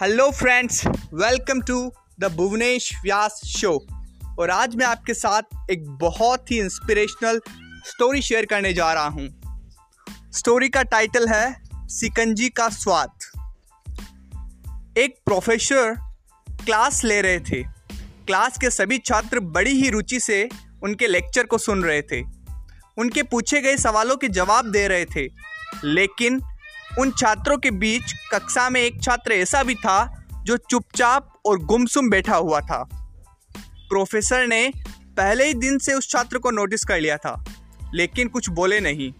Hello friends welcome to the Bhuvnesh Vyas show और आज मैं आपके साथ एक बहुत ही इंस्पिरेशनल स्टोरी शेयर करने जा रहा हूँ। स्टोरी का टाइटल है सिकंजी का स्वाद। एक प्रोफेसर क्लास ले रहे थे। क्लास के सभी छात्र बड़ी ही रुचि से उनके लेक्चर को सुन रहे थे। उनके पूछे गए सवालों के जवाब दे रहे थे। लेकिन उन छात्रों के बीच कक्षा में एक छात्र ऐसा भी था जो चुपचाप और गुमसुम बैठा हुआ था। प्रोफेसर ने पहले ही दिन से उस छात्र को नोटिस कर लिया था, लेकिन कुछ बोले नहीं।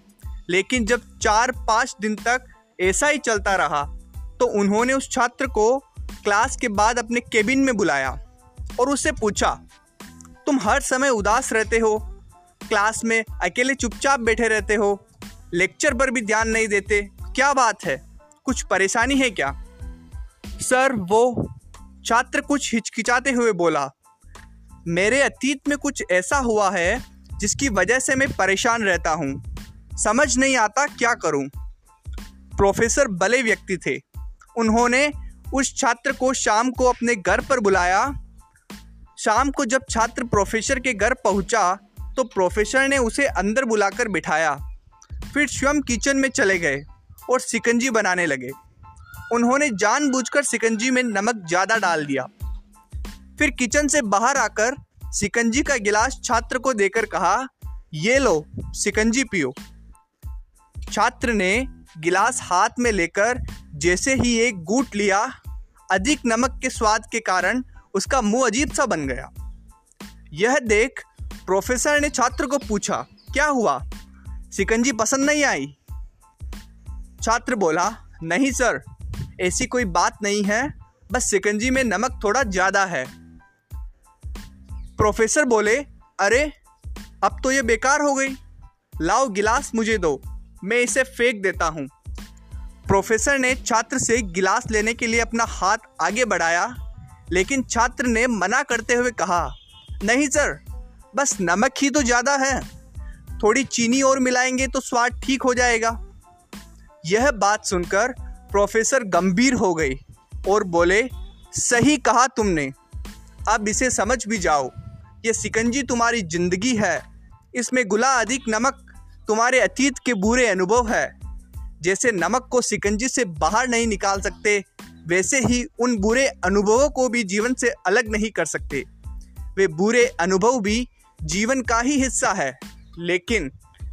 लेकिन जब चार पाँच दिन तक ऐसा ही चलता रहा तो उन्होंने उस छात्र को क्लास के बाद अपने केबिन में बुलाया और उससे पूछा, तुम हर समय उदास रहते हो? क्लास में अकेले चुपचाप बैठे रहते हो? लेक्चर पर भी ध्यान नहीं देते? क्या बात है? कुछ परेशानी है क्या? सर, वो छात्र कुछ हिचकिचाते हुए बोला, मेरे अतीत में कुछ ऐसा हुआ है जिसकी वजह से मैं परेशान रहता हूँ। समझ नहीं आता क्या करूँ? प्रोफेसर भले व्यक्ति थे। उन्होंने उस छात्र को शाम को अपने घर पर बुलाया। शाम को जब छात्र प्रोफेसर के घर पहुँचा तो प्रोफेसर ने उसे अंदर बुलाकर बिठाया। फिर स्वयं किचन में चले गए। और सिकंजी बनाने लगे। उन्होंने जानबूझकर सिकंजी में नमक ज़्यादा डाल दिया। फिर किचन से बाहर आकर सिकंजी का गिलास छात्र को देकर कहा, ये लो, सिकंजी पियो। छात्र ने गिलास हाथ में लेकर जैसे ही एक गूट लिया, अधिक नमक के स्वाद के कारण उसका मुँह अजीब सा बन गया। यह देख प्रोफेसर ने छात्र को पूछा, क्या हुआ? सिकंजी पसंद नहीं आई? छात्र बोला, नहीं सर, ऐसी कोई बात नहीं है, बस सिकंजी में नमक थोड़ा ज़्यादा है। प्रोफेसर बोले, अरे, अब तो ये बेकार हो गई। लाओ गिलास मुझे दो, मैं इसे फेंक देता हूँ। प्रोफेसर ने छात्र से गिलास लेने के लिए अपना हाथ आगे बढ़ाया, लेकिन छात्र ने मना करते हुए कहा, नहीं सर, बस नमक ही तो ज़्यादा है। थोड़ी चीनी और मिलाएँगे तो स्वाद ठीक हो जाएगा। यह बात सुनकर प्रोफेसर गंभीर हो गई और बोले, सही कहा तुमने। अब इसे समझ भी जाओ। ये सिकंजी तुम्हारी ज़िंदगी है। इसमें गुला अधिक नमक तुम्हारे अतीत के बुरे अनुभव है। जैसे नमक को सिकंजी से बाहर नहीं निकाल सकते, वैसे ही उन बुरे अनुभवों को भी जीवन से अलग नहीं कर सकते। वे बुरे अनुभव भी जीवन का ही हिस्सा है। लेकिन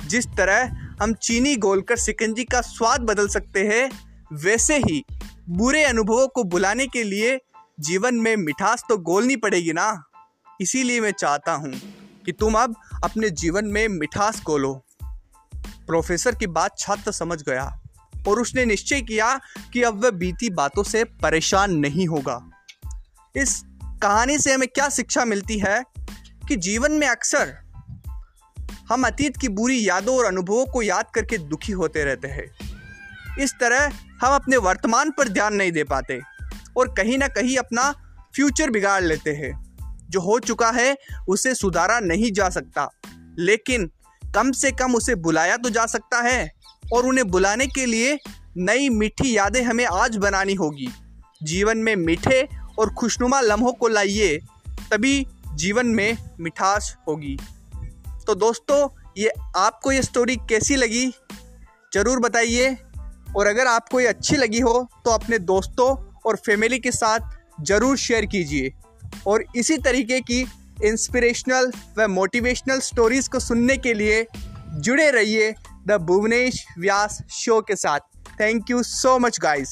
जिस तरह हम चीनी घोलकर सिकंजी का स्वाद बदल सकते हैं। वैसे ही, बुरे अनुभवों को बुलाने के लिए जीवन में मिठास तो गोलनी पड़ेगी ना। इसीलिए मैं चाहता हूँ कि तुम अब अपने जीवन में मिठास गोलो प्रोफेसर की बात छात्र समझ गया और उसने निश्चय किया कि अब वह बीती बातों से परेशान नहीं होगा। इस कहानी से हमें क्या शिक्षा मिलती है कि जीवन में अक्सर हम अतीत की बुरी यादों और अनुभवों को याद करके दुखी होते रहते हैं। इस तरह हम अपने वर्तमान पर ध्यान नहीं दे पाते और कहीं ना कहीं अपना फ्यूचर बिगाड़ लेते हैं। जो हो चुका है, उसे सुधारा नहीं जा सकता। लेकिन कम से कम उसे बुलाया तो जा सकता है और उन्हें बुलाने के लिए नई मीठी यादें हमें आज बनानी होगी। जीवन में मीठे और खुशनुमा लम्हों को लाइए, तभी जीवन में मिठास होगी। तो दोस्तों, ये आपको ये स्टोरी कैसी लगी? ज़रूर बताइए। और अगर आपको ये अच्छी लगी हो तो अपने दोस्तों और फैमिली के साथ ज़रूर शेयर कीजिए। और इसी तरीके की इंस्पिरेशनल व मोटिवेशनल स्टोरीज़ को सुनने के लिए जुड़े रहिए द भुवनेश व्यास शो के साथ। Thank you so much guys